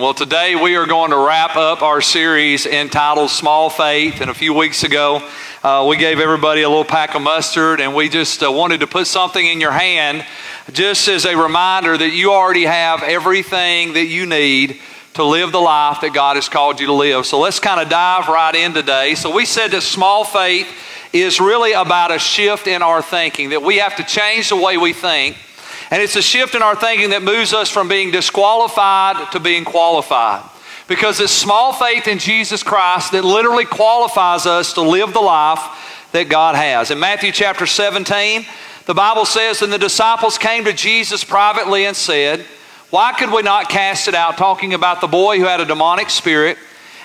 Well, today we are going to wrap up our series entitled Small Faith. And a few weeks ago, uh, we gave everybody a little pack of mustard, and we just uh, wanted to put something in your hand just as a reminder that you already have everything that you need to live the life that God has called you to live. So let's kind of dive right in today. So we said that small faith is really about a shift in our thinking, that we have to change the way we think and it's a shift in our thinking that moves us from being disqualified to being qualified. Because it's small faith in Jesus Christ that literally qualifies us to live the life that God has. In Matthew chapter 17, the Bible says, And the disciples came to Jesus privately and said, Why could we not cast it out? Talking about the boy who had a demonic spirit.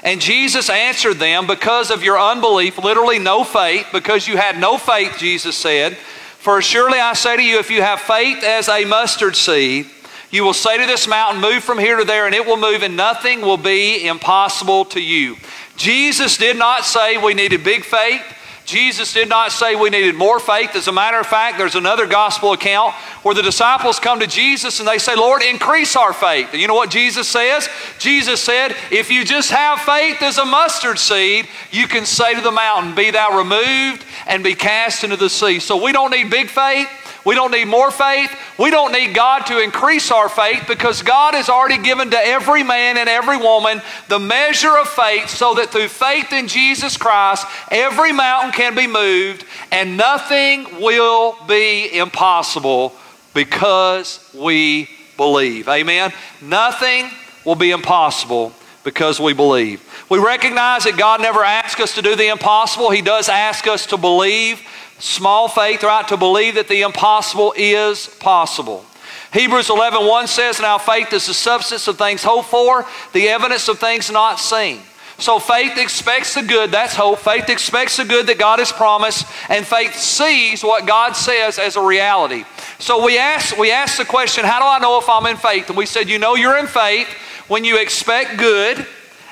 And Jesus answered them, Because of your unbelief, literally no faith, because you had no faith, Jesus said. For surely I say to you, if you have faith as a mustard seed, you will say to this mountain, Move from here to there, and it will move, and nothing will be impossible to you. Jesus did not say we needed big faith. Jesus did not say we needed more faith. As a matter of fact, there's another gospel account where the disciples come to Jesus and they say, Lord, increase our faith. And you know what Jesus says? Jesus said, If you just have faith as a mustard seed, you can say to the mountain, Be thou removed and be cast into the sea. So we don't need big faith. We don't need more faith. We don't need God to increase our faith because God has already given to every man and every woman the measure of faith so that through faith in Jesus Christ, every mountain can be moved and nothing will be impossible because we believe. Amen? Nothing will be impossible because we believe. We recognize that God never asks us to do the impossible. He does ask us to believe small faith, right? To believe that the impossible is possible. Hebrews 11 1 says, Now faith is the substance of things hoped for, the evidence of things not seen. So faith expects the good, that's hope. Faith expects the good that God has promised, and faith sees what God says as a reality. So we ask, we ask the question, How do I know if I'm in faith? And we said, You know you're in faith when you expect good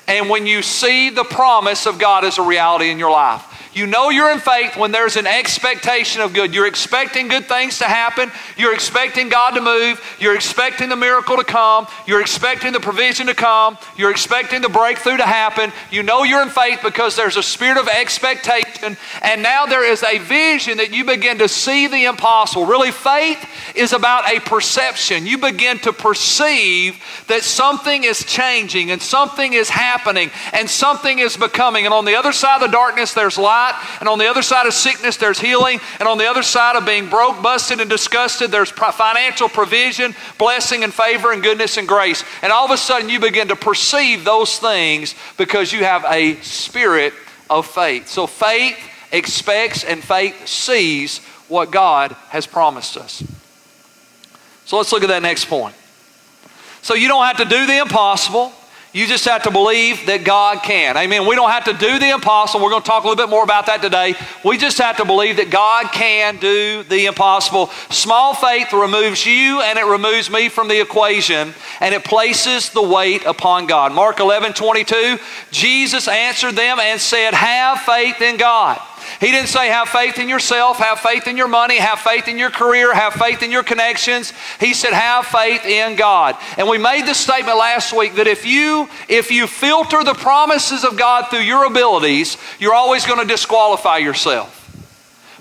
and when you see the promise of God as a reality in your life. You know you're in faith when there's an expectation of good. You're expecting good things to happen. You're expecting God to move. You're expecting the miracle to come. You're expecting the provision to come. You're expecting the breakthrough to happen. You know you're in faith because there's a spirit of expectation. And now there is a vision that you begin to see the impossible. Really, faith is about a perception. You begin to perceive that something is changing and something is happening and something is becoming. And on the other side of the darkness, there's light And on the other side of sickness, there's healing. And on the other side of being broke, busted, and disgusted, there's financial provision, blessing, and favor, and goodness and grace. And all of a sudden, you begin to perceive those things because you have a spirit of faith. So faith expects and faith sees what God has promised us. So let's look at that next point. So you don't have to do the impossible. You just have to believe that God can. Amen. We don't have to do the impossible. We're going to talk a little bit more about that today. We just have to believe that God can do the impossible. Small faith removes you and it removes me from the equation and it places the weight upon God. Mark 11 22, Jesus answered them and said, Have faith in God. He didn't say have faith in yourself, have faith in your money, have faith in your career, have faith in your connections. He said have faith in God. And we made the statement last week that if you if you filter the promises of God through your abilities, you're always going to disqualify yourself.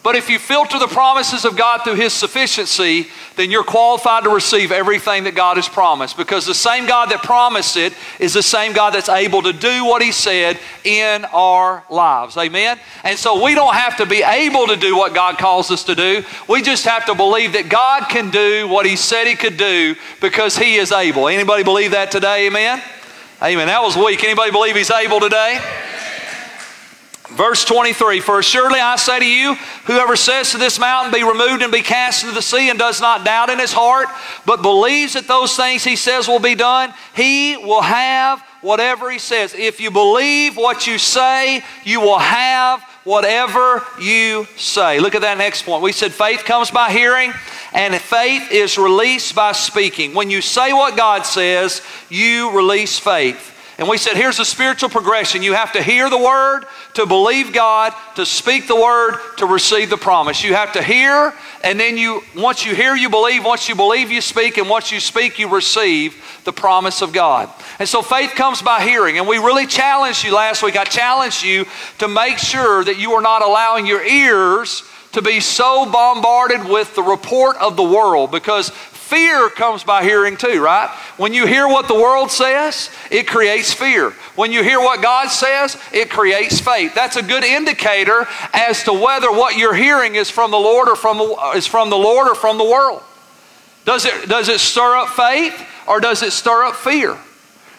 But if you filter the promises of God through His sufficiency, then you're qualified to receive everything that God has promised. Because the same God that promised it is the same God that's able to do what He said in our lives. Amen? And so we don't have to be able to do what God calls us to do. We just have to believe that God can do what He said He could do because He is able. Anybody believe that today? Amen? Amen. That was weak. Anybody believe He's able today? Verse 23 For surely I say to you, whoever says to this mountain, Be removed and be cast into the sea, and does not doubt in his heart, but believes that those things he says will be done, he will have whatever he says. If you believe what you say, you will have whatever you say. Look at that next point. We said faith comes by hearing, and faith is released by speaking. When you say what God says, you release faith. And we said, here's a spiritual progression. You have to hear the word to believe God, to speak the word, to receive the promise. You have to hear, and then you, once you hear, you believe. Once you believe, you speak. And once you speak, you receive the promise of God. And so faith comes by hearing. And we really challenged you last week. I challenged you to make sure that you are not allowing your ears to be so bombarded with the report of the world because fear comes by hearing too, right? When you hear what the world says, it creates fear. When you hear what God says, it creates faith. That's a good indicator as to whether what you're hearing is from the Lord or from the, is from the Lord or from the world. Does it, does it stir up faith or does it stir up fear?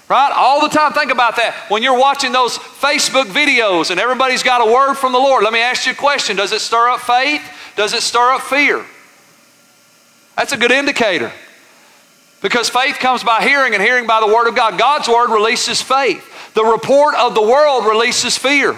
Right? All the time, think about that. When you're watching those Facebook videos and everybody's got a word from the Lord, let me ask you a question Does it stir up faith? Does it stir up fear? That's a good indicator. Because faith comes by hearing, and hearing by the Word of God. God's Word releases faith, the report of the world releases fear.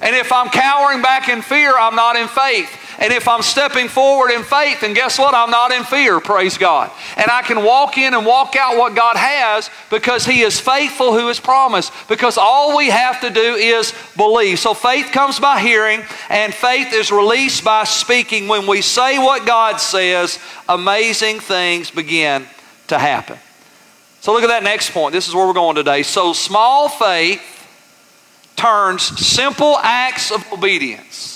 And if I'm cowering back in fear, I'm not in faith. And if I'm stepping forward in faith, then guess what? I'm not in fear, praise God. And I can walk in and walk out what God has because He is faithful who has promised. Because all we have to do is believe. So faith comes by hearing, and faith is released by speaking. When we say what God says, amazing things begin to happen. So look at that next point. This is where we're going today. So small faith turns simple acts of obedience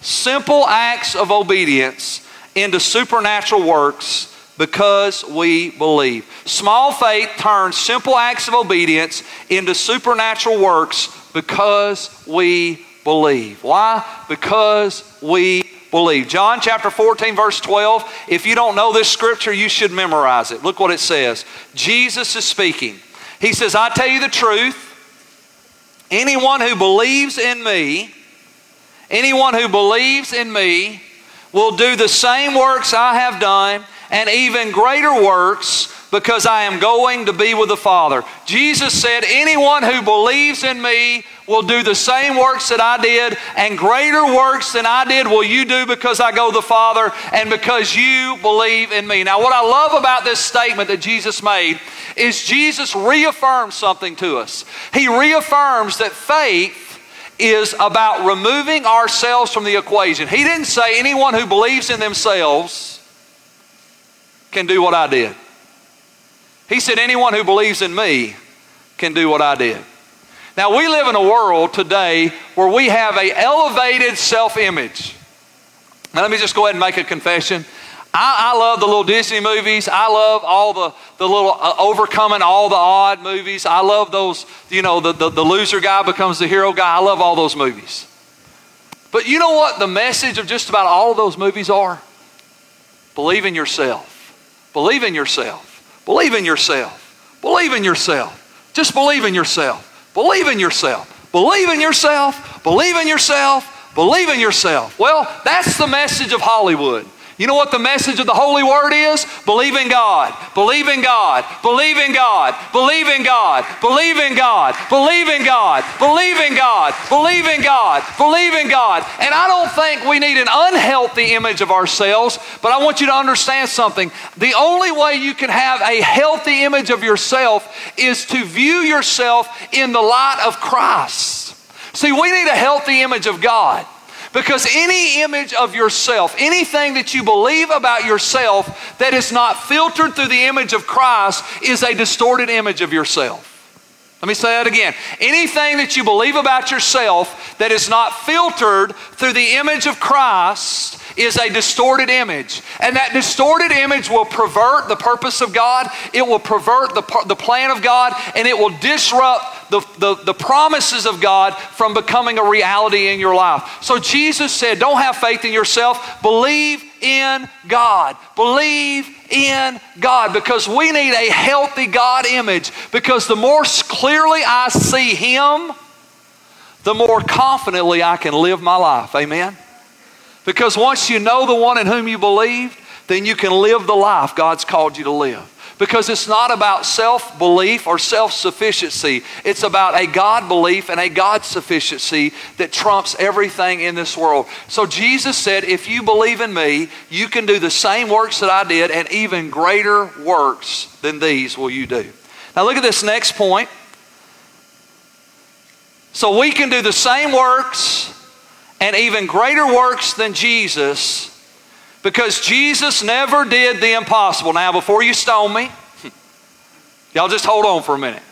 simple acts of obedience into supernatural works because we believe. Small faith turns simple acts of obedience into supernatural works because we believe. Why? Because we believe. John chapter 14, verse 12. If you don't know this scripture, you should memorize it. Look what it says. Jesus is speaking. He says, I tell you the truth. Anyone who believes in me, Anyone who believes in me will do the same works I have done and even greater works because I am going to be with the Father. Jesus said, Anyone who believes in me will do the same works that I did, and greater works than I did will you do because I go to the Father and because you believe in me. Now, what I love about this statement that Jesus made is Jesus reaffirms something to us. He reaffirms that faith is about removing ourselves from the equation. He didn't say anyone who believes in themselves can do what I did. He said anyone who believes in me can do what I did. Now we live in a world today where we have a elevated self-image. Now let me just go ahead and make a confession. I, I, love the little Disney movies. I love all the, the little uh, overcoming all the odd movies. I love those, you know, the, the, the loser guy becomes the hero guy. I love all those movies. But you know what the message of just about all of those movies are? Believe in yourself. Believe in yourself. Believe in yourself. Believe in yourself. Just believe in yourself. Believe in yourself. Believe in yourself. Believe in yourself. Believe in yourself. Well, that's the message of Hollywood. You know what the message of the Holy Word is? Believe in God. Believe in God. Believe in God. Believe in God. Believe in God. Believe in God. Believe in God. Believe in God. Believe in God. And I don't think we need an unhealthy image of ourselves, but I want you to understand something. The only way you can have a healthy image of yourself is to view yourself in the light of Christ. See, we need a healthy image of God. Because any image of yourself, anything that you believe about yourself that is not filtered through the image of Christ is a distorted image of yourself. Let me say that again. Anything that you believe about yourself that is not filtered through the image of Christ is a distorted image. And that distorted image will pervert the purpose of God, it will pervert the, the plan of God, and it will disrupt the, the, the promises of God from becoming a reality in your life. So Jesus said, Don't have faith in yourself, believe in God. Believe in God because we need a healthy God image because the more clearly I see Him, the more confidently I can live my life. Amen? Because once you know the one in whom you believe, then you can live the life God's called you to live. Because it's not about self belief or self sufficiency. It's about a God belief and a God sufficiency that trumps everything in this world. So Jesus said, If you believe in me, you can do the same works that I did, and even greater works than these will you do. Now look at this next point. So we can do the same works and even greater works than Jesus because Jesus never did the impossible. Now, before you stone me, y'all just hold on for a minute.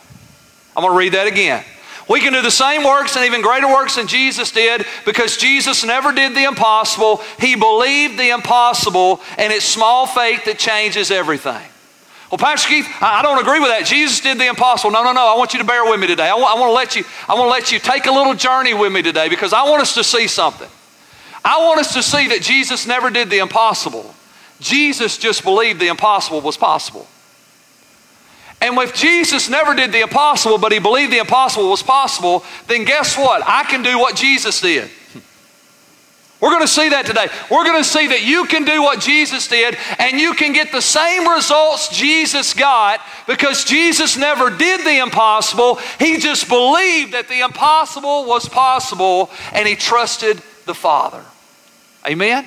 I'm going to read that again. We can do the same works and even greater works than Jesus did because Jesus never did the impossible. He believed the impossible, and it's small faith that changes everything. Well, Pastor Keith, I don't agree with that. Jesus did the impossible. No, no, no. I want you to bear with me today. I want, I want to let you. I want to let you take a little journey with me today because I want us to see something. I want us to see that Jesus never did the impossible. Jesus just believed the impossible was possible. And if Jesus never did the impossible, but he believed the impossible was possible, then guess what? I can do what Jesus did. We're going to see that today. We're going to see that you can do what Jesus did and you can get the same results Jesus got because Jesus never did the impossible. He just believed that the impossible was possible and he trusted the Father. Amen?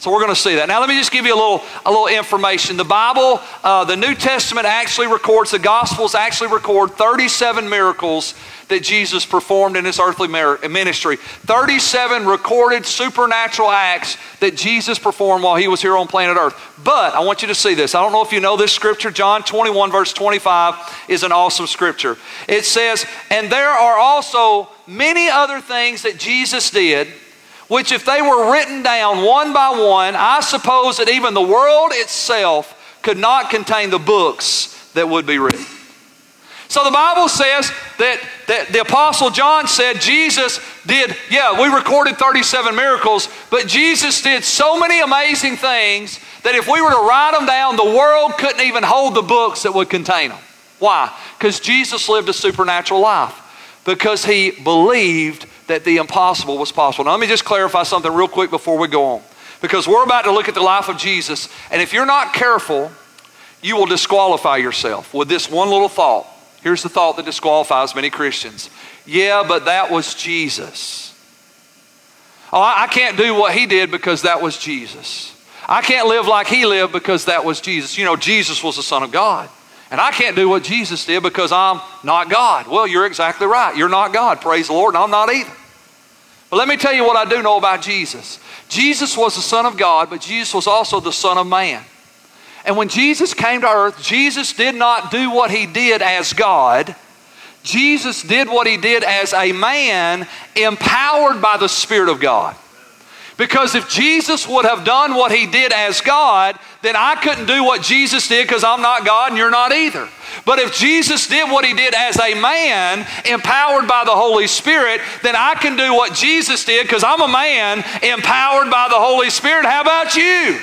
So we're going to see that. Now, let me just give you a little, a little information. The Bible, uh, the New Testament actually records, the Gospels actually record 37 miracles that Jesus performed in his earthly ministry. 37 recorded supernatural acts that Jesus performed while he was here on planet Earth. But I want you to see this. I don't know if you know this scripture. John 21, verse 25 is an awesome scripture. It says, And there are also many other things that Jesus did which if they were written down one by one, I suppose that even the world itself could not contain the books that would be written. So the Bible says that, that the Apostle John said Jesus did, yeah, we recorded 37 miracles, but Jesus did so many amazing things that if we were to write them down, the world couldn't even hold the books that would contain them. Why? Because Jesus lived a supernatural life. Because he believed that the impossible was possible. Now, let me just clarify something real quick before we go on. Because we're about to look at the life of Jesus, and if you're not careful, you will disqualify yourself with this one little thought. Here's the thought that disqualifies many Christians. Yeah, but that was Jesus. Oh, I can't do what he did because that was Jesus. I can't live like he lived because that was Jesus. You know, Jesus was the Son of God. And I can't do what Jesus did because I'm not God. Well, you're exactly right. You're not God. Praise the Lord, and I'm not either. But let me tell you what I do know about Jesus. Jesus was the Son of God, but Jesus was also the Son of Man. And when Jesus came to earth, Jesus did not do what he did as God. Jesus did what he did as a man empowered by the Spirit of God. Because if Jesus would have done what he did as God, then I couldn't do what Jesus did because I'm not God and you're not either. But if Jesus did what he did as a man, empowered by the Holy Spirit, then I can do what Jesus did because I'm a man empowered by the Holy Spirit. How about you?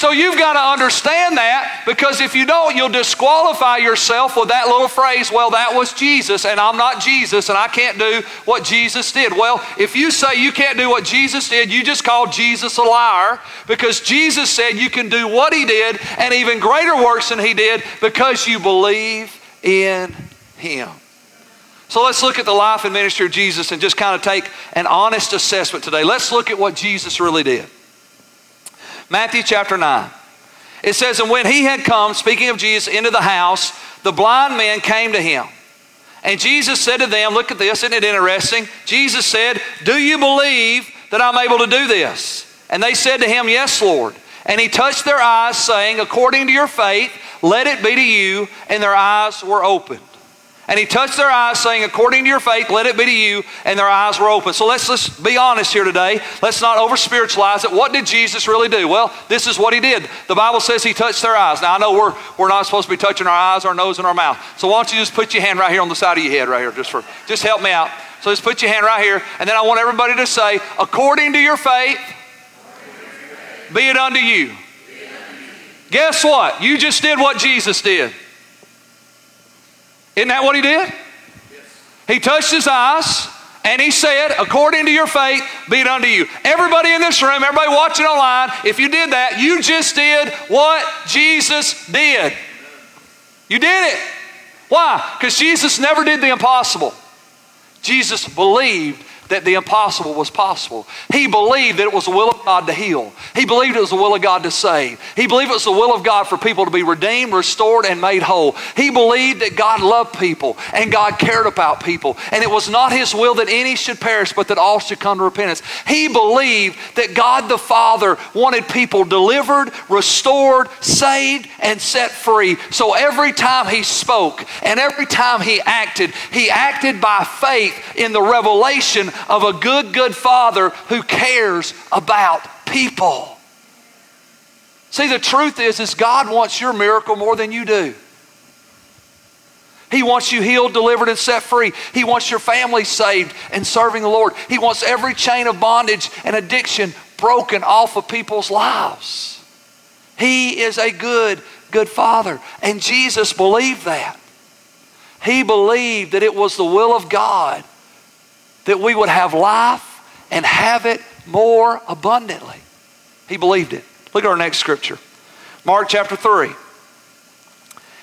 So you've got to understand that because if you don't, you'll disqualify yourself with that little phrase, well, that was Jesus and I'm not Jesus and I can't do what Jesus did. Well, if you say you can't do what Jesus did, you just call Jesus a liar because Jesus said you can do what he did and even greater works than he did because you believe in him. So let's look at the life and ministry of Jesus and just kind of take an honest assessment today. Let's look at what Jesus really did. Matthew chapter 9. It says, And when he had come, speaking of Jesus, into the house, the blind men came to him. And Jesus said to them, Look at this, isn't it interesting? Jesus said, Do you believe that I'm able to do this? And they said to him, Yes, Lord. And he touched their eyes, saying, According to your faith, let it be to you. And their eyes were opened. And he touched their eyes, saying, According to your faith, let it be to you. And their eyes were open. So let's, let's be honest here today. Let's not over spiritualize it. What did Jesus really do? Well, this is what he did. The Bible says he touched their eyes. Now, I know we're, we're not supposed to be touching our eyes, our nose, and our mouth. So why don't you just put your hand right here on the side of your head, right here, just for just help me out. So just put your hand right here. And then I want everybody to say, According to your faith, be it unto you. Guess what? You just did what Jesus did. Isn't that what he did? He touched his eyes and he said, According to your faith, be it unto you. Everybody in this room, everybody watching online, if you did that, you just did what Jesus did. You did it. Why? Because Jesus never did the impossible. Jesus believed that the impossible was possible. He believed that it was the will of God to heal. He believed it was the will of God to save. He believed it was the will of God for people to be redeemed, restored, and made whole. He believed that God loved people and God cared about people. And it was not His will that any should perish, but that all should come to repentance. He believed that God the Father wanted people delivered, restored, saved, and set free. So every time He spoke and every time He acted, He acted by faith in the revelation of a good, good Father who cares about people. See, the truth is, is God wants your miracle more than you do. He wants you healed, delivered, and set free. He wants your family saved and serving the Lord. He wants every chain of bondage and addiction broken off of people's lives. He is a good, good Father. And Jesus believed that. He believed that it was the will of God that we would have life and have it more abundantly. He believed it. Look at our next scripture Mark chapter 3.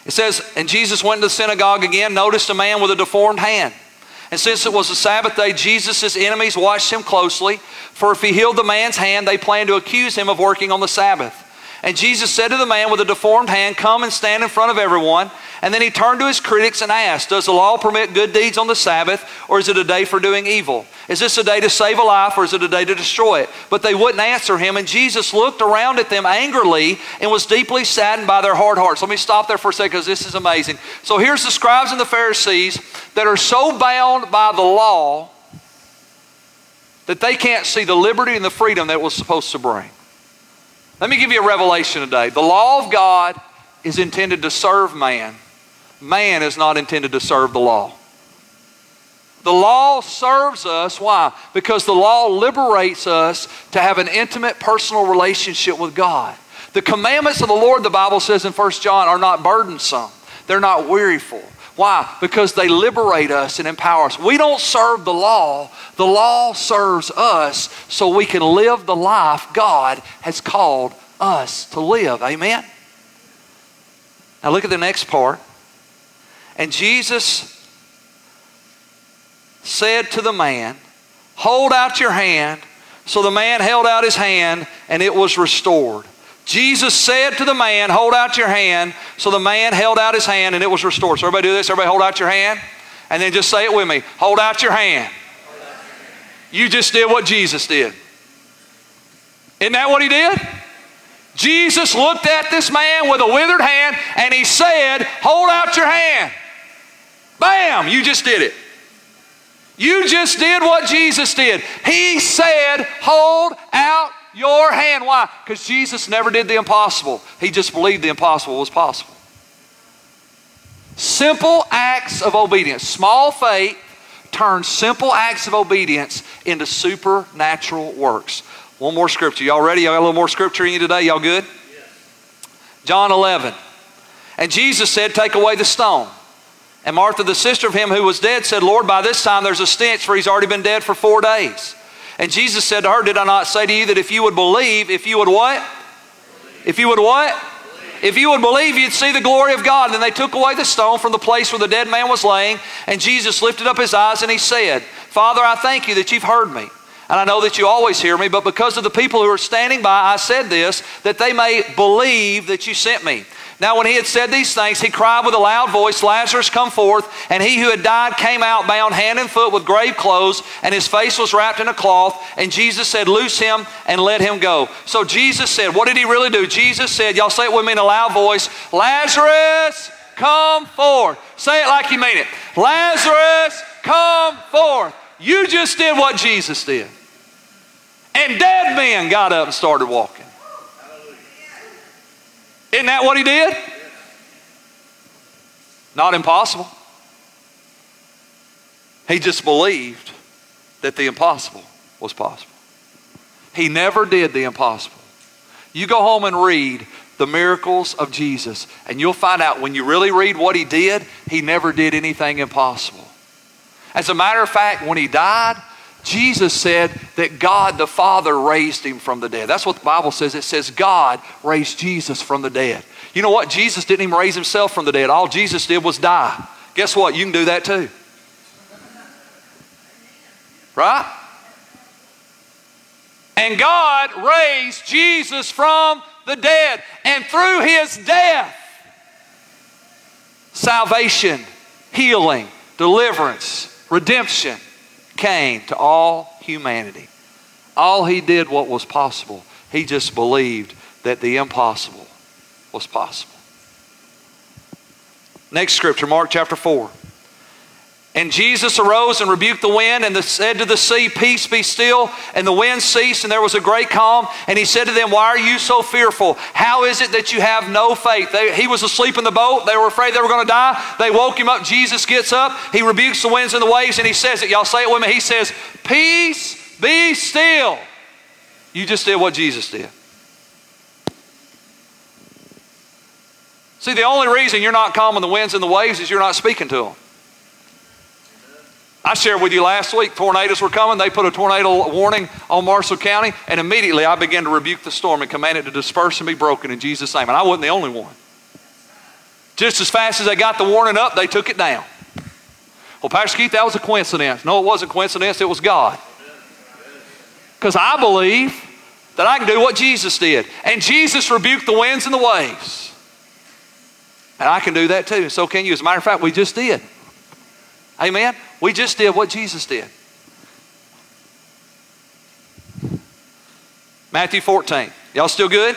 It says, And Jesus went to the synagogue again, noticed a man with a deformed hand. And since it was a Sabbath day, Jesus' enemies watched him closely, for if he healed the man's hand, they planned to accuse him of working on the Sabbath. And Jesus said to the man with a deformed hand, Come and stand in front of everyone. And then he turned to his critics and asked, Does the law permit good deeds on the Sabbath, or is it a day for doing evil? Is this a day to save a life, or is it a day to destroy it? But they wouldn't answer him. And Jesus looked around at them angrily and was deeply saddened by their hard hearts. Let me stop there for a second because this is amazing. So here's the scribes and the Pharisees that are so bound by the law that they can't see the liberty and the freedom that was supposed to bring. Let me give you a revelation today. The law of God is intended to serve man, man is not intended to serve the law. The law serves us. Why? Because the law liberates us to have an intimate personal relationship with God. The commandments of the Lord, the Bible says in 1 John, are not burdensome, they're not wearyful. Why? Because they liberate us and empower us. We don't serve the law, the law serves us so we can live the life God has called us to live. Amen? Now look at the next part. And Jesus said to the man, Hold out your hand. So the man held out his hand and it was restored. Jesus said to the man, Hold out your hand. So the man held out his hand and it was restored. So everybody do this. Everybody hold out your hand. And then just say it with me Hold out your hand. You just did what Jesus did. Isn't that what he did? Jesus looked at this man with a withered hand and he said, Hold out your hand. Bam, you just did it. You just did what Jesus did. He said, Hold out your hand. Why? Because Jesus never did the impossible, He just believed the impossible was possible. Simple acts of obedience, small faith turns simple acts of obedience into supernatural works. One more scripture. Y'all ready? Y'all got a little more scripture in you today? Y'all good? John 11. And Jesus said, Take away the stone. And Martha, the sister of him who was dead, said, Lord, by this time there's a stench, for he's already been dead for four days. And Jesus said to her, Did I not say to you that if you would believe, if you would what? If you would what? If you would believe, you'd see the glory of God. And then they took away the stone from the place where the dead man was laying. And Jesus lifted up his eyes and he said, Father, I thank you that you've heard me. And I know that you always hear me, but because of the people who are standing by, I said this, that they may believe that you sent me. Now, when he had said these things, he cried with a loud voice, Lazarus, come forth. And he who had died came out, bound hand and foot with grave clothes, and his face was wrapped in a cloth. And Jesus said, Loose him and let him go. So Jesus said, What did he really do? Jesus said, Y'all say it with me in a loud voice, Lazarus, come forth. Say it like you mean it. Lazarus, come forth. You just did what Jesus did. And dead men got up and started walking. Isn't that what he did? Not impossible. He just believed that the impossible was possible. He never did the impossible. You go home and read the miracles of Jesus, and you'll find out when you really read what he did, he never did anything impossible. As a matter of fact, when he died, Jesus said that God the Father raised him from the dead. That's what the Bible says. It says God raised Jesus from the dead. You know what? Jesus didn't even raise himself from the dead. All Jesus did was die. Guess what? You can do that too. Right? And God raised Jesus from the dead. And through his death, salvation, healing, deliverance, redemption came to all humanity. All he did what was possible. He just believed that the impossible was possible. Next scripture, Mark chapter 4. And Jesus arose and rebuked the wind and said to the sea, Peace be still. And the wind ceased, and there was a great calm. And he said to them, Why are you so fearful? How is it that you have no faith? They, he was asleep in the boat. They were afraid they were going to die. They woke him up. Jesus gets up. He rebukes the winds and the waves, and he says it. Y'all say it with me. He says, Peace be still. You just did what Jesus did. See, the only reason you're not calm calming the winds and the waves is you're not speaking to them. I shared with you last week, tornadoes were coming. They put a tornado warning on Marshall County, and immediately I began to rebuke the storm and command it to disperse and be broken in Jesus' name. And I wasn't the only one. Just as fast as they got the warning up, they took it down. Well, Pastor Keith, that was a coincidence. No, it wasn't coincidence, it was God. Because I believe that I can do what Jesus did. And Jesus rebuked the winds and the waves. And I can do that too. And so can you. As a matter of fact, we just did. Amen? We just did what Jesus did. Matthew 14. Y'all still good?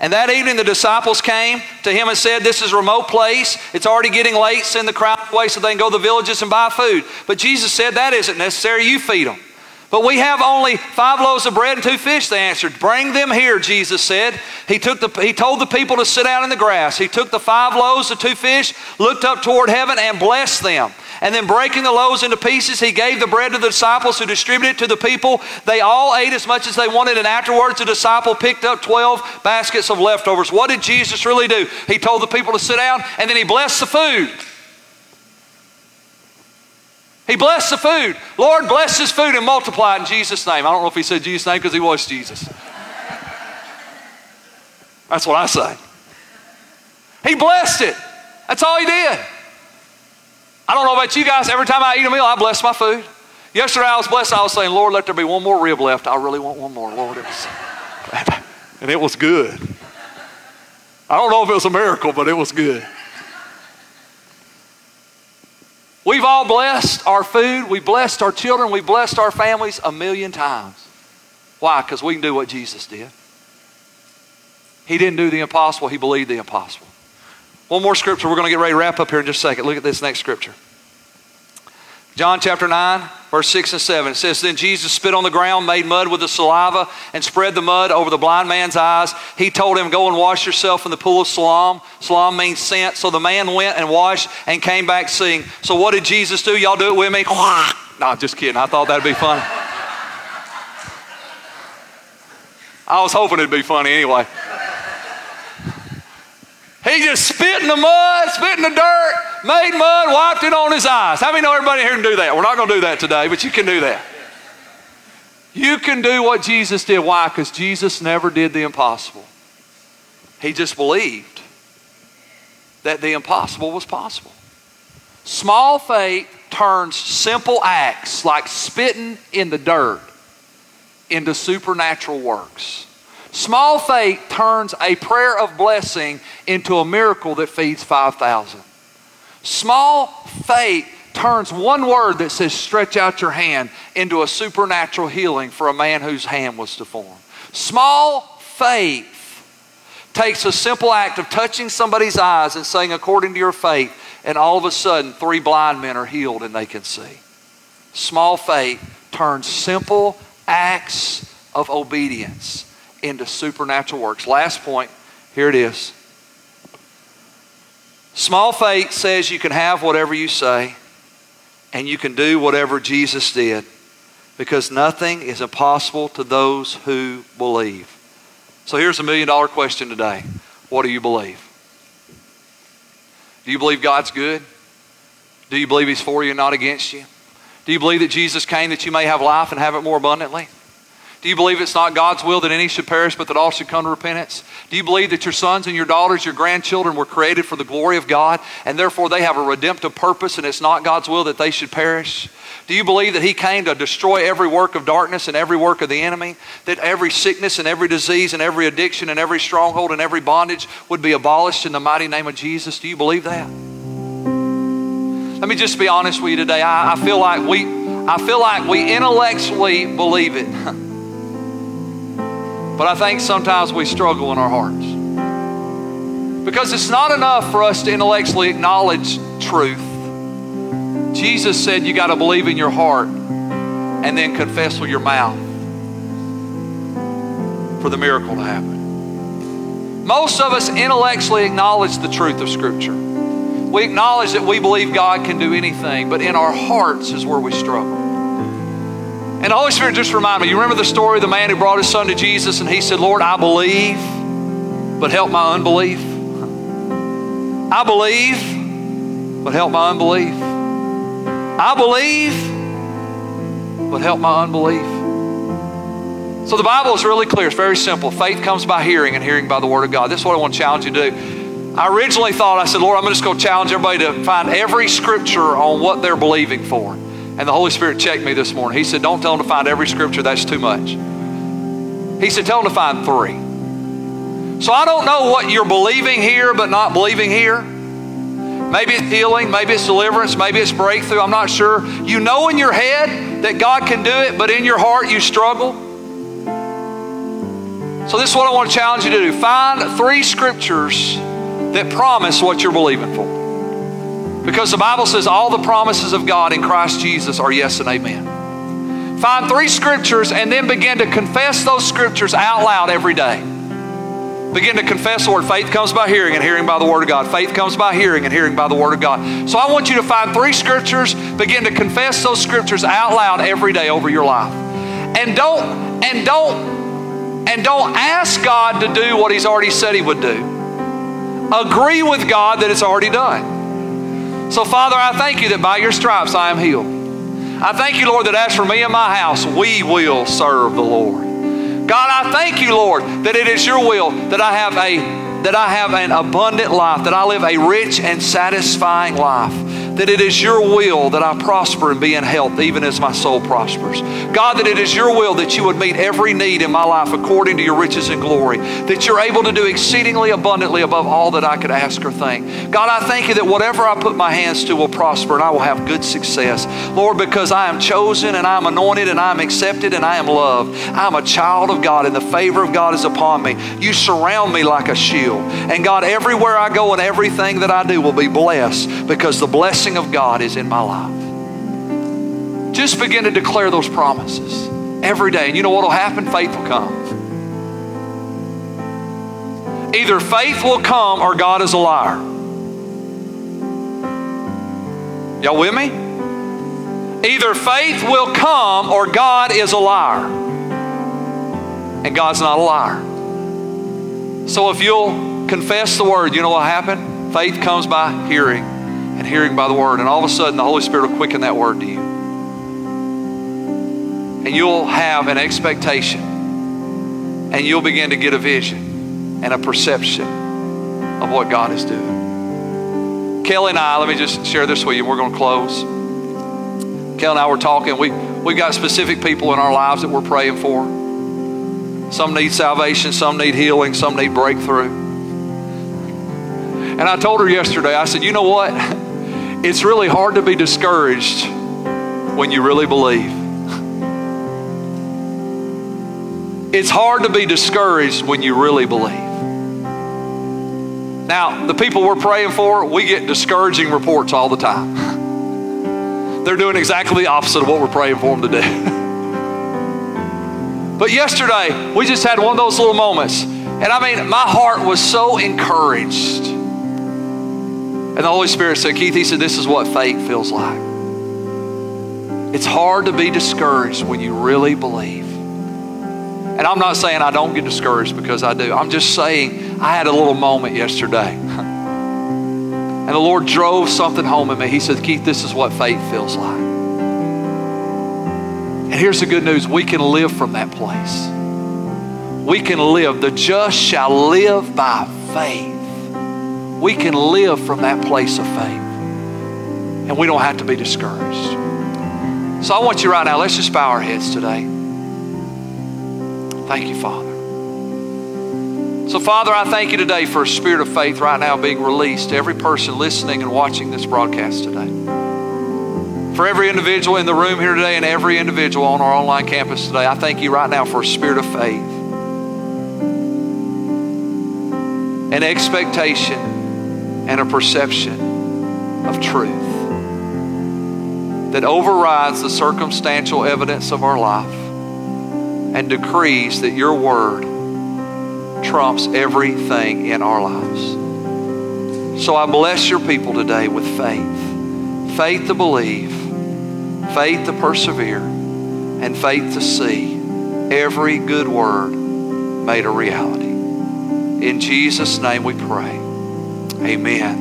And that evening the disciples came to him and said, This is a remote place. It's already getting late. Send the crowd away so they can go to the villages and buy food. But Jesus said, That isn't necessary. You feed them. But we have only five loaves of bread and two fish, they answered. Bring them here, Jesus said. He, took the, he told the people to sit down in the grass. He took the five loaves, the two fish, looked up toward heaven, and blessed them. And then breaking the loaves into pieces, he gave the bread to the disciples who distributed it to the people. They all ate as much as they wanted, and afterwards the disciple picked up 12 baskets of leftovers. What did Jesus really do? He told the people to sit down, and then he blessed the food. He blessed the food. Lord, bless this food and multiply it in Jesus' name. I don't know if he said Jesus' name because he was Jesus. That's what I say. He blessed it. That's all he did. I don't know about you guys. Every time I eat a meal, I bless my food. Yesterday I was blessed. I was saying, Lord, let there be one more rib left. I really want one more, Lord. It was, and it was good. I don't know if it was a miracle, but it was good. We've all blessed our food, we blessed our children, we blessed our families a million times. Why? Because we can do what Jesus did. He didn't do the impossible, he believed the impossible. One more scripture, we're going to get ready to wrap up here in just a second. Look at this next scripture. John chapter 9, verse 6 and 7. It says, Then Jesus spit on the ground, made mud with the saliva, and spread the mud over the blind man's eyes. He told him, Go and wash yourself in the pool of Siloam. Siloam means sent. So the man went and washed and came back seeing. So what did Jesus do? Y'all do it with me? No, just kidding. I thought that'd be funny. I was hoping it'd be funny anyway. He just spit in the mud, spit in the dirt, made mud, wiped it on his eyes. How many know everybody here can do that? We're not going to do that today, but you can do that. You can do what Jesus did. Why? Because Jesus never did the impossible. He just believed that the impossible was possible. Small faith turns simple acts like spitting in the dirt into supernatural works. Small faith turns a prayer of blessing into a miracle that feeds 5,000. Small faith turns one word that says stretch out your hand into a supernatural healing for a man whose hand was deformed. Small faith takes a simple act of touching somebody's eyes and saying, according to your faith, and all of a sudden, three blind men are healed and they can see. Small faith turns simple acts of obedience into supernatural works. Last point, here it is. Small faith says you can have whatever you say and you can do whatever Jesus did because nothing is impossible to those who believe. So here's a million dollar question today What do you believe? Do you believe God's good? Do you believe He's for you and not against you? Do you believe that Jesus came that you may have life and have it more abundantly? Do you believe it's not God's will that any should perish, but that all should come to repentance? Do you believe that your sons and your daughters, your grandchildren were created for the glory of God, and therefore they have a redemptive purpose, and it's not God's will that they should perish? Do you believe that He came to destroy every work of darkness and every work of the enemy? That every sickness and every disease and every addiction and every stronghold and every bondage would be abolished in the mighty name of Jesus? Do you believe that? Let me just be honest with you today. I, I feel like we, I feel like we intellectually believe it. But I think sometimes we struggle in our hearts. Because it's not enough for us to intellectually acknowledge truth. Jesus said you got to believe in your heart and then confess with your mouth for the miracle to happen. Most of us intellectually acknowledge the truth of Scripture. We acknowledge that we believe God can do anything, but in our hearts is where we struggle. And the Holy Spirit just reminded me. You remember the story of the man who brought his son to Jesus and he said, Lord, I believe, but help my unbelief. I believe, but help my unbelief. I believe, but help my unbelief. So the Bible is really clear. It's very simple. Faith comes by hearing, and hearing by the Word of God. This is what I want to challenge you to do. I originally thought, I said, Lord, I'm just going to challenge everybody to find every scripture on what they're believing for. And the Holy Spirit checked me this morning. He said, Don't tell them to find every scripture, that's too much. He said, Tell them to find three. So I don't know what you're believing here, but not believing here. Maybe it's healing, maybe it's deliverance, maybe it's breakthrough. I'm not sure. You know in your head that God can do it, but in your heart you struggle. So, this is what I want to challenge you to do find three scriptures that promise what you're believing for. Because the Bible says all the promises of God in Christ Jesus are yes and amen. Find three scriptures and then begin to confess those scriptures out loud every day. Begin to confess the word. Faith comes by hearing, and hearing by the word of God. Faith comes by hearing, and hearing by the word of God. So I want you to find three scriptures, begin to confess those scriptures out loud every day over your life. And don't, and don't, and don't ask God to do what He's already said He would do. Agree with God that it's already done. So, Father, I thank you that by your stripes I am healed. I thank you, Lord, that as for me and my house, we will serve the Lord. God, I thank you, Lord, that it is your will that I have a that I have an abundant life, that I live a rich and satisfying life that it is your will that I prosper and be in health, even as my soul prospers. God, that it is your will that you would meet every need in my life according to your riches and glory, that you're able to do exceedingly abundantly above all that I could ask or think. God, I thank you that whatever I put my hands to will prosper and I will have good success. Lord, because I am chosen and I am anointed and I am accepted and I am loved. I am a child of God and the favor of God is upon me. You surround me like a shield. And God, everywhere I go and everything that I do will be blessed because the blessing blessing of God is in my life. Just begin to declare those promises every day. And you know what will happen? Faith will come. Either faith will come or God is a liar. Y'all with me? Either faith will come or God is a liar. And God's not a liar. So if you'll confess the word, you know what happened? Faith comes by hearing and hearing by the word. And all of a sudden, the Holy Spirit will quicken that word to you. And you'll have an expectation. And you'll begin to get a vision and a perception of what God is doing. Kelly and I, let me just share this with you. We're going to close. Kelly and I were talking. We, we've got specific people in our lives that we're praying for. Some need salvation, some need healing, some need breakthrough. And I told her yesterday, I said, you know what? It's really hard to be discouraged when you really believe. It's hard to be discouraged when you really believe. Now, the people we're praying for, we get discouraging reports all the time. They're doing exactly the opposite of what we're praying for them to do. but yesterday, we just had one of those little moments. And I mean, my heart was so encouraged and the Holy Spirit said, Keith, he said, this is what faith feels like. It's hard to be discouraged when you really believe. And I'm not saying I don't get discouraged because I do. I'm just saying I had a little moment yesterday. and the Lord drove something home in me. He said, Keith, this is what faith feels like. And here's the good news we can live from that place. We can live. The just shall live by faith. We can live from that place of faith. And we don't have to be discouraged. So I want you right now, let's just bow our heads today. Thank you, Father. So, Father, I thank you today for a spirit of faith right now being released to every person listening and watching this broadcast today. For every individual in the room here today and every individual on our online campus today, I thank you right now for a spirit of faith and expectation and a perception of truth that overrides the circumstantial evidence of our life and decrees that your word trumps everything in our lives. So I bless your people today with faith faith to believe, faith to persevere, and faith to see every good word made a reality. In Jesus' name we pray. Amen.